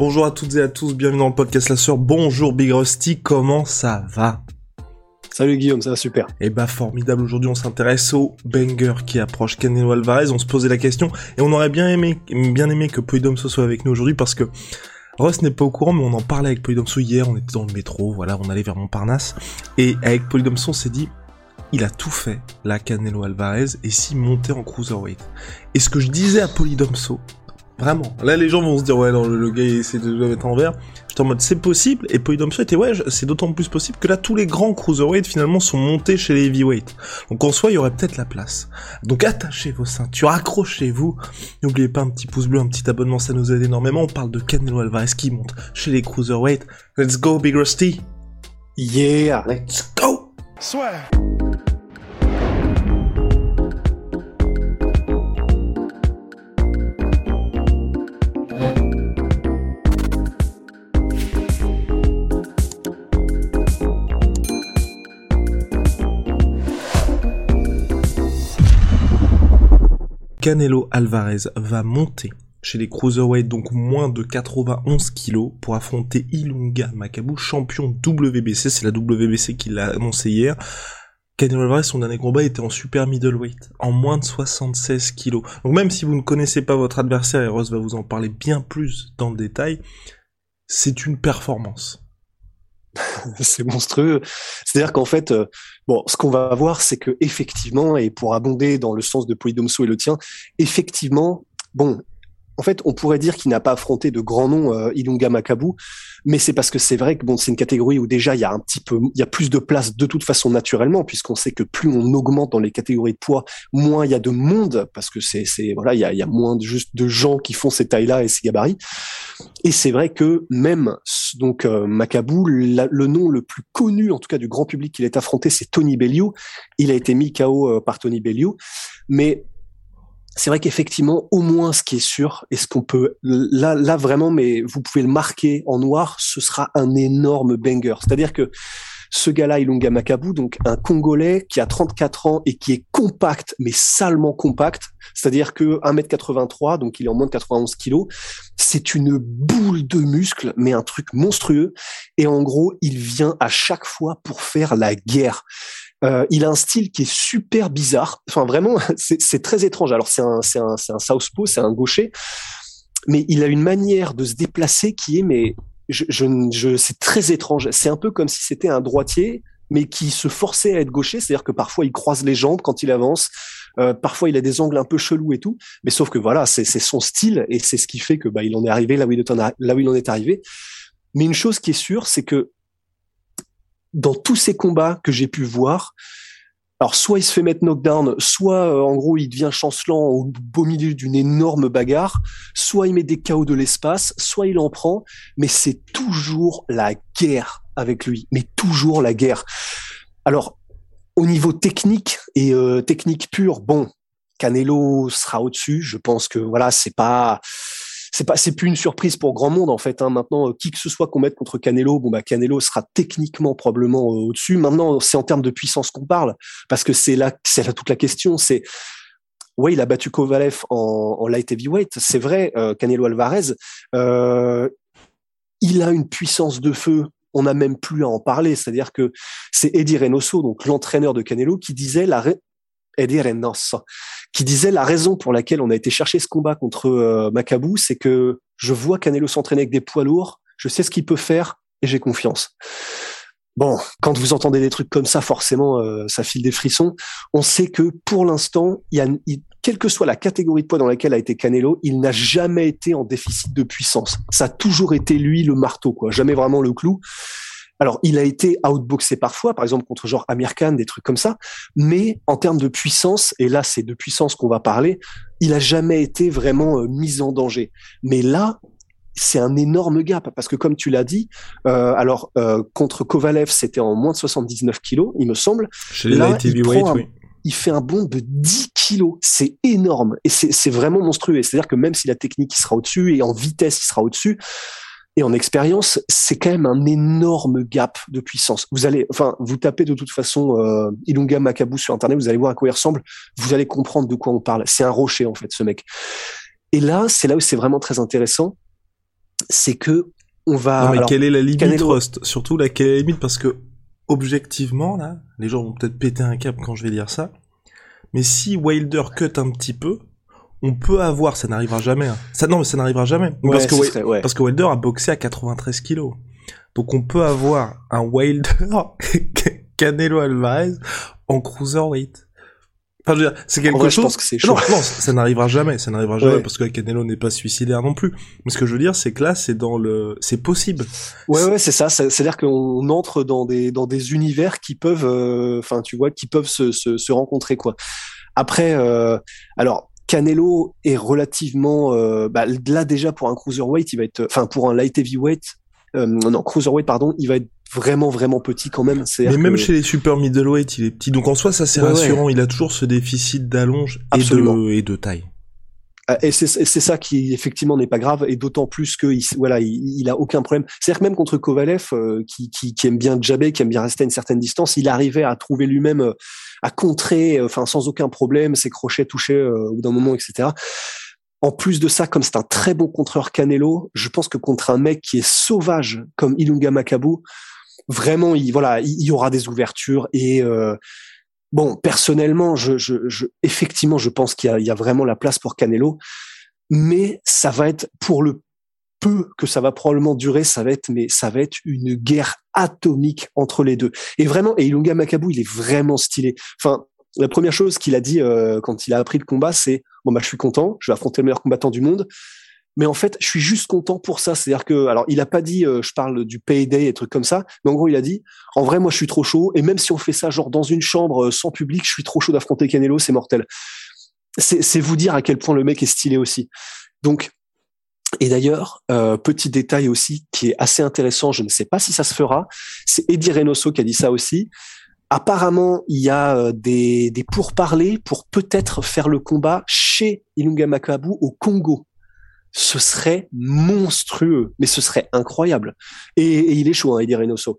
Bonjour à toutes et à tous, bienvenue dans le podcast La Sœur. Bonjour Big Rusty, comment ça va? Salut Guillaume, ça va super. Eh bah formidable, aujourd'hui on s'intéresse au banger qui approche Canelo Alvarez, on se posait la question et on aurait bien aimé, bien aimé que Poidomso soit avec nous aujourd'hui parce que Ross n'est pas au courant mais on en parlait avec Poidomso hier, on était dans le métro, voilà, on allait vers Montparnasse et avec Poidomso on s'est dit il a tout fait, la Canelo Alvarez, et si montait en cruiserweight. Et ce que je disais à Polydomso, vraiment, là les gens vont se dire ouais non, le, le gars il essaie de le mettre en vert, j'étais en mode c'est possible, et Polydomso était ouais c'est d'autant plus possible que là tous les grands cruiserweight finalement sont montés chez les heavyweight. Donc en soi il y aurait peut-être la place. Donc attachez vos ceintures, accrochez-vous, n'oubliez pas un petit pouce bleu, un petit abonnement, ça nous aide énormément, on parle de Canelo Alvarez qui monte chez les cruiserweight. Let's go Big Rusty Yeah Let's go Swear. Canelo Alvarez va monter chez les cruiserweight, donc moins de 91 kilos, pour affronter Ilunga Makabu, champion WBC. C'est la WBC qui l'a annoncé hier. Canelo Alvarez, son dernier combat était en super middleweight, en moins de 76 kilos. Donc même si vous ne connaissez pas votre adversaire, et Ross va vous en parler bien plus dans le détail, c'est une performance. c'est monstrueux. C'est-à-dire qu'en fait, euh, bon, ce qu'on va voir, c'est que effectivement, et pour abonder dans le sens de Polydomso et le tien, effectivement, bon, en fait, on pourrait dire qu'il n'a pas affronté de grands noms euh, Ilunga Makabu, mais c'est parce que c'est vrai que bon, c'est une catégorie où déjà il y a un petit peu, il y a plus de place de toute façon naturellement, puisqu'on sait que plus on augmente dans les catégories de poids, moins il y a de monde, parce que c'est, c'est voilà, il y a, y a moins de, juste de gens qui font ces tailles-là et ces gabarits. Et c'est vrai que même donc euh, Makabu, le nom le plus connu, en tout cas du grand public qu'il est affronté, c'est Tony Bellew. Il a été mis KO euh, par Tony Bellew, mais c'est vrai qu'effectivement, au moins, ce qui est sûr, et ce qu'on peut, là, là vraiment, mais vous pouvez le marquer en noir, ce sera un énorme banger. C'est-à-dire que ce gars-là, Ilunga Makabu, donc un Congolais qui a 34 ans et qui est compact, mais salement compact. C'est-à-dire que 1m83, donc il est en moins de 91 kilos. C'est une boule de muscles, mais un truc monstrueux. Et en gros, il vient à chaque fois pour faire la guerre. Euh, il a un style qui est super bizarre. Enfin, vraiment, c'est très étrange. Alors, c'est un, un, c'est un southpaw, c'est un gaucher, mais il a une manière de se déplacer qui est, mais je, je, je c'est très étrange. C'est un peu comme si c'était un droitier, mais qui se forçait à être gaucher. C'est-à-dire que parfois, il croise les jambes quand il avance. Euh, parfois, il a des angles un peu chelous et tout. Mais sauf que voilà, c'est son style et c'est ce qui fait que bah, il en est arrivé là où il en est arrivé. Mais une chose qui est sûre, c'est que dans tous ces combats que j'ai pu voir, alors soit il se fait mettre knockdown, soit euh, en gros il devient chancelant au beau milieu d'une énorme bagarre, soit il met des chaos de l'espace, soit il en prend, mais c'est toujours la guerre avec lui, mais toujours la guerre. Alors au niveau technique et euh, technique pure, bon, Canelo sera au-dessus. Je pense que voilà, c'est pas c'est pas c'est plus une surprise pour grand monde en fait. Hein. Maintenant, euh, qui que ce soit qu'on mette contre Canelo, bon bah Canelo sera techniquement probablement euh, au-dessus. Maintenant, c'est en termes de puissance qu'on parle parce que c'est là c'est là toute la question. C'est ouais, il a battu Kovalev en, light heavyweight, c'est vrai. euh, Canelo Alvarez, il a une puissance de feu. On n'a même plus à en parler. C'est-à-dire que c'est Eddie Reynoso, donc l'entraîneur de Canelo, qui disait la Eddie Reynoso, qui disait la raison pour laquelle on a été chercher ce combat contre euh, Makabu, c'est que je vois Canelo s'entraîner avec des poids lourds, je sais ce qu'il peut faire et j'ai confiance. Bon, quand vous entendez des trucs comme ça, forcément, euh, ça file des frissons. On sait que pour l'instant, y a, quelle que soit la catégorie de poids dans laquelle a été Canelo, il n'a jamais été en déficit de puissance. Ça a toujours été lui le marteau, quoi, jamais vraiment le clou. Alors, il a été outboxé parfois, par exemple contre genre Amir Khan, des trucs comme ça, mais en termes de puissance, et là c'est de puissance qu'on va parler, il a jamais été vraiment euh, mis en danger. Mais là, c'est un énorme gap parce que comme tu l'as dit, euh, alors euh, contre Kovalev c'était en moins de 79 kilos, il me semble. Chez là, il, oui. il fait un bond de 10 kilos, c'est énorme et c'est vraiment monstrueux. C'est-à-dire que même si la technique il sera au-dessus et en vitesse il sera au-dessus, et en expérience, c'est quand même un énorme gap de puissance. Vous allez, enfin, vous tapez de toute façon euh, Ilunga Makabu sur internet, vous allez voir à quoi il ressemble, vous allez comprendre de quoi on parle. C'est un rocher en fait, ce mec. Et là, c'est là où c'est vraiment très intéressant, c'est que on va. Non mais quelle est la limite, Rust Surtout là, quelle est la limite? Parce que objectivement, là, les gens vont peut-être péter un cap quand je vais dire ça. Mais si Wilder cut un petit peu, on peut avoir, ça n'arrivera jamais. Hein. Ça, non, mais ça n'arrivera jamais. parce, que, parce que Wilder a boxé à 93 kilos. Donc on peut avoir un Wilder Canelo Alvarez en cruiserweight. Enfin, je veux dire, c'est quelque chose. que c'est non, non, ça n'arrivera jamais. Ça n'arrivera jamais parce que Canelo n'est pas suicidaire non plus. Mais ce que je veux dire, c'est que là, c'est dans le, c'est possible. Ouais, ouais, c'est ça. C'est-à-dire qu'on entre dans des dans des univers qui peuvent, euh, enfin, tu vois, qui peuvent se, se, se rencontrer quoi. Après, euh, alors Canelo est relativement euh, bah, là déjà pour un cruiserweight, il va être, enfin pour un light heavyweight, euh, non cruiserweight pardon, il va être vraiment vraiment petit quand même. Mais même chez les super middleweight, il est petit. Donc en soi, ça c'est rassurant. Il a toujours ce déficit d'allonge et de, et de taille. Ah, et c'est ça qui effectivement n'est pas grave, et d'autant plus que il, voilà, il, a aucun problème. C'est-à-dire que même contre Kovalev, euh, qui, aime bien jabber, qui aime bien rester à une certaine distance, il arrivait à trouver lui-même, euh, à contrer, euh, enfin sans aucun problème, ses crochets touchés au bout d'un moment, etc. En plus de ça, comme c'est un très bon contreur Canelo, je pense que contre un mec qui est sauvage comme Ilunga Makabu, vraiment, il voilà, il y aura des ouvertures et Bon, personnellement, je, je, je, effectivement, je pense qu'il y, y, a vraiment la place pour Canelo, mais ça va être pour le peu que ça va probablement durer, ça va être, mais ça va être une guerre atomique entre les deux. Et vraiment, et Ilunga Makabu, il est vraiment stylé. Enfin, la première chose qu'il a dit euh, quand il a appris le combat, c'est bon bah je suis content, je vais affronter le meilleur combattant du monde. Mais en fait, je suis juste content pour ça. C'est-à-dire que, alors, il a pas dit, euh, je parle du payday et trucs comme ça, mais en gros, il a dit, en vrai, moi, je suis trop chaud. Et même si on fait ça, genre, dans une chambre euh, sans public, je suis trop chaud d'affronter Canelo, c'est mortel. C'est vous dire à quel point le mec est stylé aussi. Donc, et d'ailleurs, euh, petit détail aussi qui est assez intéressant, je ne sais pas si ça se fera, c'est Eddie Reynoso qui a dit ça aussi. Apparemment, il y a des, des pourparlers pour peut-être faire le combat chez Ilunga Makabu au Congo ce serait monstrueux, mais ce serait incroyable. Et, il est chaud, hein, Eddie Reynoso.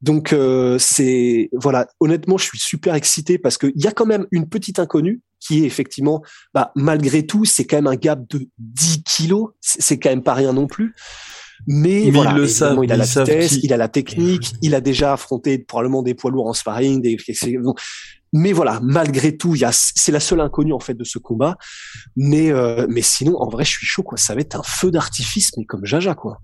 Donc euh, c'est voilà, honnêtement, je suis super excité parce qu'il y a quand même une petite inconnue qui est effectivement, bah, malgré tout, c'est quand même un gap de 10 kilos, c'est quand même pas rien non plus. Mais, voilà, il, le il a la vitesse, il a la technique, il a déjà affronté probablement des poids lourds en sparring, des, mais voilà, malgré tout, il y a, c'est la seule inconnue en fait de ce combat. Mais euh, mais sinon, en vrai, je suis chaud quoi. Ça va être un feu d'artifice, mais comme Jaja quoi.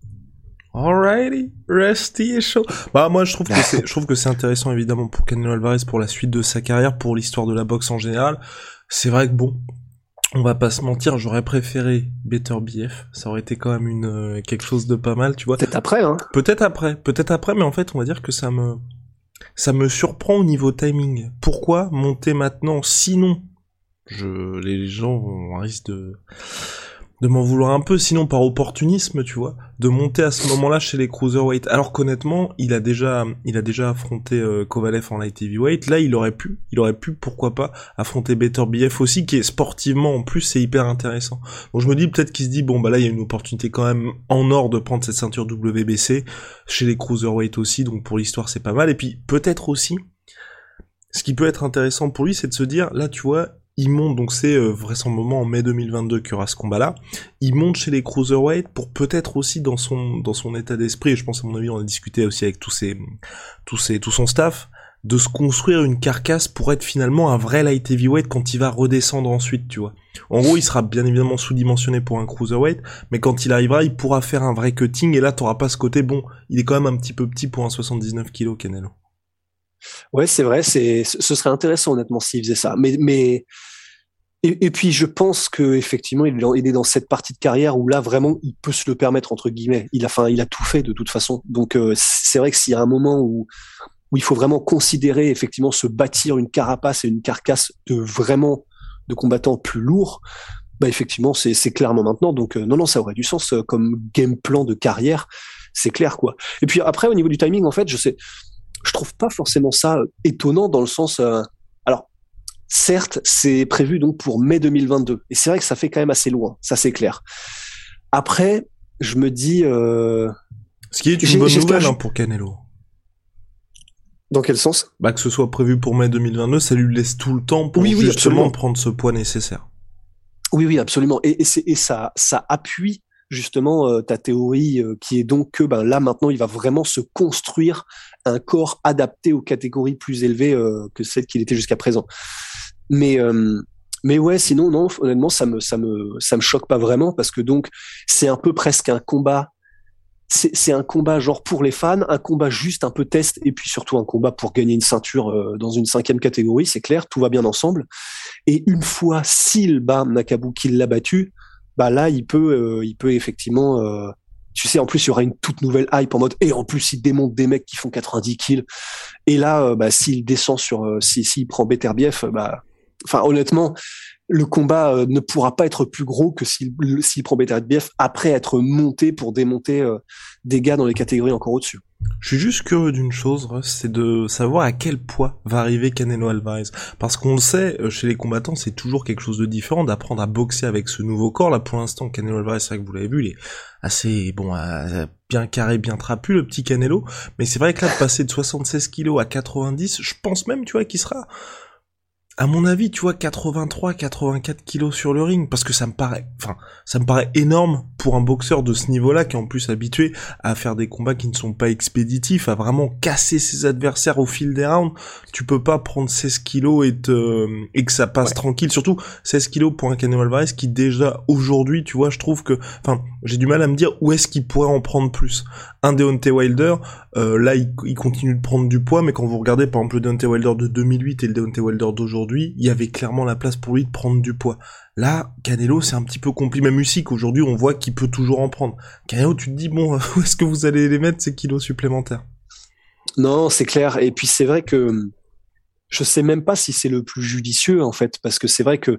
Alrighty, Rusty est chaud. Bah moi je trouve que c'est, je trouve que c'est intéressant évidemment pour Canelo Alvarez pour la suite de sa carrière, pour l'histoire de la boxe en général. C'est vrai que bon, on va pas se mentir, j'aurais préféré Better BF. Ça aurait été quand même une euh, quelque chose de pas mal, tu vois. Peut-être après, hein. Peut-être après, peut-être après, mais en fait on va dire que ça me ça me surprend au niveau timing. Pourquoi monter maintenant? Sinon, je, les gens vont risque de de m'en vouloir un peu, sinon par opportunisme, tu vois, de monter à ce moment-là chez les cruiserweight. Alors qu'honnêtement, il a déjà, il a déjà affronté euh, Kovalev en light heavyweight. Là, il aurait pu, il aurait pu, pourquoi pas, affronter Better BF aussi, qui est sportivement en plus, c'est hyper intéressant. Donc je me dis peut-être qu'il se dit bon bah là, il y a une opportunité quand même en or de prendre cette ceinture WBC chez les cruiserweight aussi. Donc pour l'histoire, c'est pas mal. Et puis peut-être aussi, ce qui peut être intéressant pour lui, c'est de se dire là, tu vois, il monte, donc c'est euh, vraisemblablement en mai 2022 qu'il y aura ce combat-là, il monte chez les cruiserweight pour peut-être aussi dans son dans son état d'esprit, et je pense à mon avis on a discuté aussi avec tous ses tous ses tout son staff, de se construire une carcasse pour être finalement un vrai light heavyweight quand il va redescendre ensuite, tu vois. En gros, il sera bien évidemment sous-dimensionné pour un cruiserweight, mais quand il arrivera, il pourra faire un vrai cutting, et là t'auras pas ce côté, bon, il est quand même un petit peu petit pour un 79 kg, Canelo. Ouais, c'est vrai, c'est, ce serait intéressant honnêtement s'il faisait ça. Mais, mais Et, puis je pense que effectivement il est dans cette partie de carrière où là vraiment il peut se le permettre entre guillemets. Il a, enfin, il a tout fait de toute façon. Donc euh, c'est vrai que s'il y a un moment où où il faut vraiment considérer effectivement se bâtir une carapace et une carcasse de vraiment de combattants plus lourds, bah effectivement c'est c'est clairement maintenant. Donc euh, non non ça aurait du sens euh, comme game plan de carrière, c'est clair quoi. Et puis après au niveau du timing en fait je sais je trouve pas forcément ça étonnant dans le sens alors Certes, c'est prévu donc pour mai 2022. Et c'est vrai que ça fait quand même assez loin, ça c'est clair. Après, je me dis... Euh... Ce qui est une bonne nouvelle hein, pour Canelo. Dans quel sens? Bah que ce soit prévu pour mai 2022, ça lui laisse tout le temps pour justement prendre ce poids nécessaire. Oui, oui, absolument. Et, et, et ça, ça appuie justement euh, ta théorie euh, qui est donc que ben, là maintenant il va vraiment se construire un corps adapté aux catégories plus élevées euh, que celles qu'il était jusqu'à présent. Mais euh, mais ouais, sinon non, honnêtement, ça me ça me ça me choque pas vraiment parce que donc c'est un peu presque un combat. C'est un combat genre pour les fans, un combat juste un peu test et puis surtout un combat pour gagner une ceinture euh, dans une cinquième catégorie, c'est clair, tout va bien ensemble. Et une fois s'il bat Nakabu qu'il l'a battu, bah là il peut euh, il peut effectivement tu sais en plus il y aura une toute nouvelle hype en mode et en plus il démonte des mecs qui font 90 kills. Et là bah s'il descend sur s'il si, prend Beterbiev bah enfin honnêtement, le combat euh, ne pourra pas être plus gros que s'il prend BF après être monté pour démonter euh, des gars dans les catégories encore au-dessus. Je suis juste curieux d'une chose, c'est de savoir à quel poids va arriver Canelo Alvarez. Parce qu'on le sait, euh, chez les combattants, c'est toujours quelque chose de différent d'apprendre à boxer avec ce nouveau corps. Là, pour l'instant, Canelo Alvarez, c'est vrai que vous l'avez vu, il est assez, bon, bien carré, bien trapu, le petit Canelo. Mais c'est vrai que là, de passer de 76 kilos à 90, je pense même, tu vois, qu'il sera à mon avis, tu vois, 83, 84 kilos sur le ring, parce que ça me paraît, enfin, ça me paraît énorme pour un boxeur de ce niveau-là, qui est en plus habitué à faire des combats qui ne sont pas expéditifs, à vraiment casser ses adversaires au fil des rounds. Tu peux pas prendre 16 kilos et te, et que ça passe tranquille. Surtout, 16 kilos pour un Canelo Alvarez qui déjà aujourd'hui, tu vois, je trouve que, enfin, j'ai du mal à me dire où est-ce qu'il pourrait en prendre plus. Un Deontay Wilder, euh, là, il, il, continue de prendre du poids, mais quand vous regardez, par exemple, le Deontay Wilder de 2008 et le Deontay Wilder d'aujourd'hui, il y avait clairement la place pour lui de prendre du poids. Là, Canelo, c'est un petit peu compliqué. Même musique, aujourd'hui, on voit qu'il peut toujours en prendre. Canelo, tu te dis, bon, où est-ce que vous allez les mettre, ces kilos supplémentaires? Non, c'est clair. Et puis, c'est vrai que je sais même pas si c'est le plus judicieux, en fait, parce que c'est vrai que,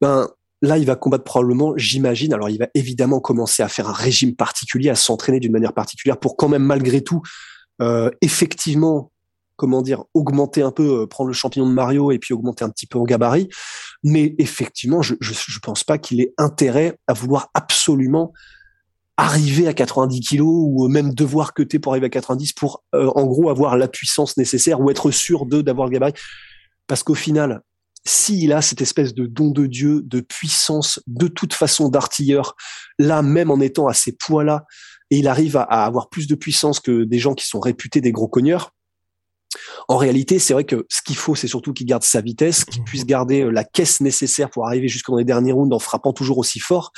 ben, là, il va combattre probablement, j'imagine. Alors, il va évidemment commencer à faire un régime particulier, à s'entraîner d'une manière particulière pour quand même, malgré tout, euh, effectivement comment dire, augmenter un peu, euh, prendre le champignon de Mario et puis augmenter un petit peu en gabarit. Mais effectivement, je, je, pense pas qu'il ait intérêt à vouloir absolument arriver à 90 kilos ou même devoir cuter pour arriver à 90 pour, euh, en gros, avoir la puissance nécessaire ou être sûr d'avoir le gabarit. Parce qu'au final, s'il a cette espèce de don de Dieu, de puissance, de toute façon d'artilleur, là, même en étant à ces poids-là, et il arrive à, à, avoir plus de puissance que des gens qui sont réputés des gros cogneurs, en réalité, c'est vrai que ce qu'il faut, c'est surtout qu'il garde sa vitesse, qu'il mhm. puisse garder euh, la caisse nécessaire pour arriver jusqu'au les derniers rounds en frappant toujours aussi fort.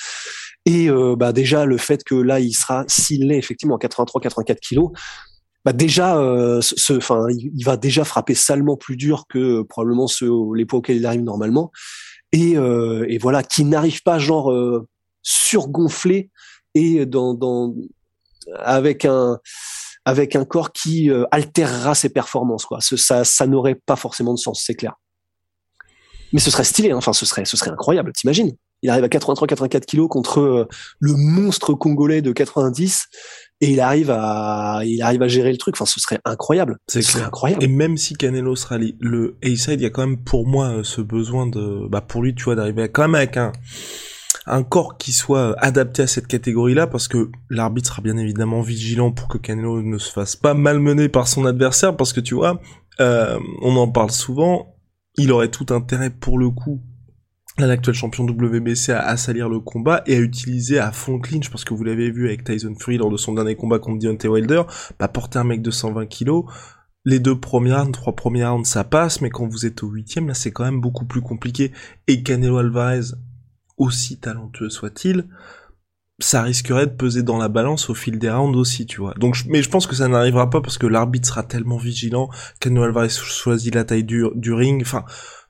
Et euh, bah déjà le fait que là il sera, s'il est effectivement à 83-84 kilos, bah déjà, euh, ce, enfin, il, va déjà frapper salement plus dur que probablement ceux, les poids auxquels il arrive normalement. Et, et voilà, qui n'arrive pas genre surgonflé et dans, dans avec un avec un corps qui euh, altérera ses performances. Quoi. ça, ça n'aurait pas forcément de sens, c'est clair. Mais ce serait stylé, hein. enfin ce serait, ce serait incroyable. T'imagines? Il arrive à 83-84 kilos contre euh, le monstre congolais de 90 et il arrive à, il arrive à gérer le truc. Enfin, ce serait incroyable. C'est incroyable. Et même si Canelo sera le A-side, il y a quand même pour moi euh, ce besoin de, bah pour lui, tu vois, d'arriver quand même avec un un corps qui soit adapté à cette catégorie-là, parce que l'arbitre sera bien évidemment vigilant pour que Canelo ne se fasse pas malmener par son adversaire, parce que tu vois, euh, on en parle souvent, il aurait tout intérêt pour le coup l'actuel champion WBC à, salir le combat et à utiliser à fond clinch parce que vous l'avez vu avec Tyson Fury lors de son dernier combat contre Deontay Wilder, bah porter un mec de 120 kilos, les deux premières rounds, trois premières rounds ça passe, mais quand vous êtes au huitième là c'est quand même beaucoup plus compliqué. Et Canelo Alvarez aussi talentueux soit-il, ça risquerait de peser dans la balance au fil des rounds aussi, tu vois. Donc, mais je pense que ça n'arrivera pas parce que l'arbitre sera tellement vigilant, Canelo Alvarez choisit la taille du, du ring, enfin,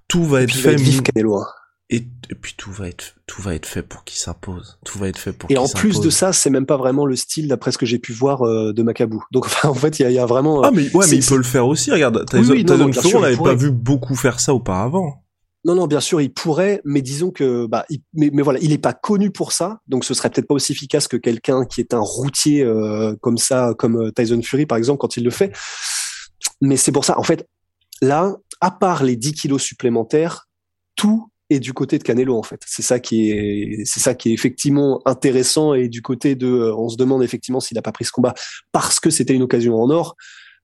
tout va être fait. Hein. Et, puis tout va être tout va être fait pour qu'il s'impose. Tout va être fait pour. Et en plus de ça, c'est même pas vraiment le style d'après ce que j'ai pu voir euh, de Macabou. Donc enfin, en fait, il y, y a, vraiment. Ah mais ouais, mais il peut le faire aussi. Regarde, Tyson, oui, on n'avait pas vu beaucoup faire ça auparavant. Non, non, bien sûr, il pourrait, mais disons que, bah, mais, mais, voilà, il n'est pas connu pour ça, donc ce serait peut-être pas aussi efficace que quelqu'un qui est un routier euh, comme ça, comme euh, Tyson Fury par exemple, quand il le fait. Mais c'est pour ça, en fait, là, à part les 10 kilos supplémentaires, tout est du côté de Canelo en fait. C'est ça qui est, c'est ça qui est effectivement intéressant et du côté de, euh, on se demande effectivement s'il n'a pas pris ce combat parce que c'était une occasion en or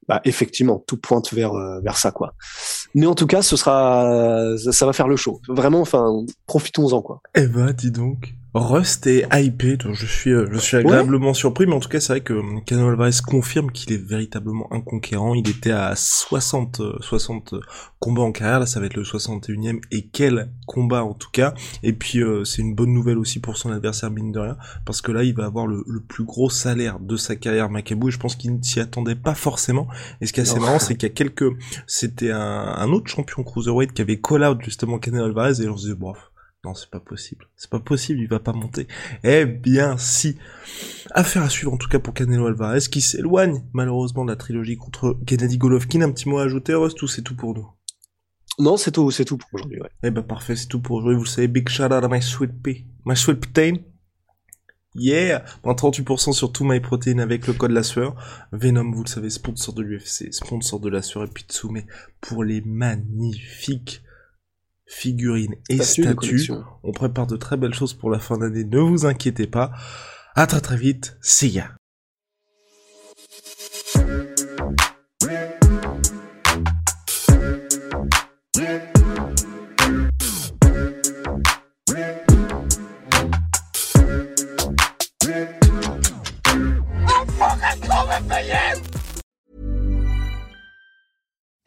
bah, effectivement, tout pointe vers euh, vers ça quoi. Mais en tout cas, ce sera ça, va faire le show. Vraiment, enfin, profitons-en quoi. Eh bah, dis donc. Rust est hypé, donc je suis, euh, je suis agréablement surpris, mais en tout cas, c'est vrai que euh, Canelo Alvarez confirme qu'il est véritablement un conquérant. Il était à 60, 60 euh, combats en carrière, là, ça va être le 61e, et quel combat en tout cas. Et puis, c'est une bonne nouvelle aussi pour son adversaire, mine de rien, parce que là, il va avoir le, plus gros salaire de sa carrière, Macabou, et je pense qu'il ne s'y attendait pas forcément. Et ce qui est assez marrant, c'est qu'il y a quelques, c'était un, un, autre champion cruiserweight qui avait call out justement Canelo Alvarez, et on se disait, bon, non, c'est pas possible. C'est pas possible, il va pas monter. Eh bien, si. Affaire à suivre en tout cas pour Canelo Alvarez, qui s'éloigne malheureusement de la trilogie contre Gennady Golovkin. Un petit mot à ajouter, Rust, ou c'est tout pour nous? Non, c'est tout, c'est tout pour aujourd'hui, ouais. Eh ben parfait, c'est tout pour aujourd'hui. Vous le savez, big shout out à my sweet pea. My sweet protein. Yeah! Moins 38% sur tout MyProtein avec le code la sueur. Venom, vous le savez, sponsor de l'UFC, sponsor de la sueur et Pitsume pour les magnifiques figurines et statues. On prépare de très belles choses pour la fin d'année, ne vous inquiétez pas. À très très vite, see ya.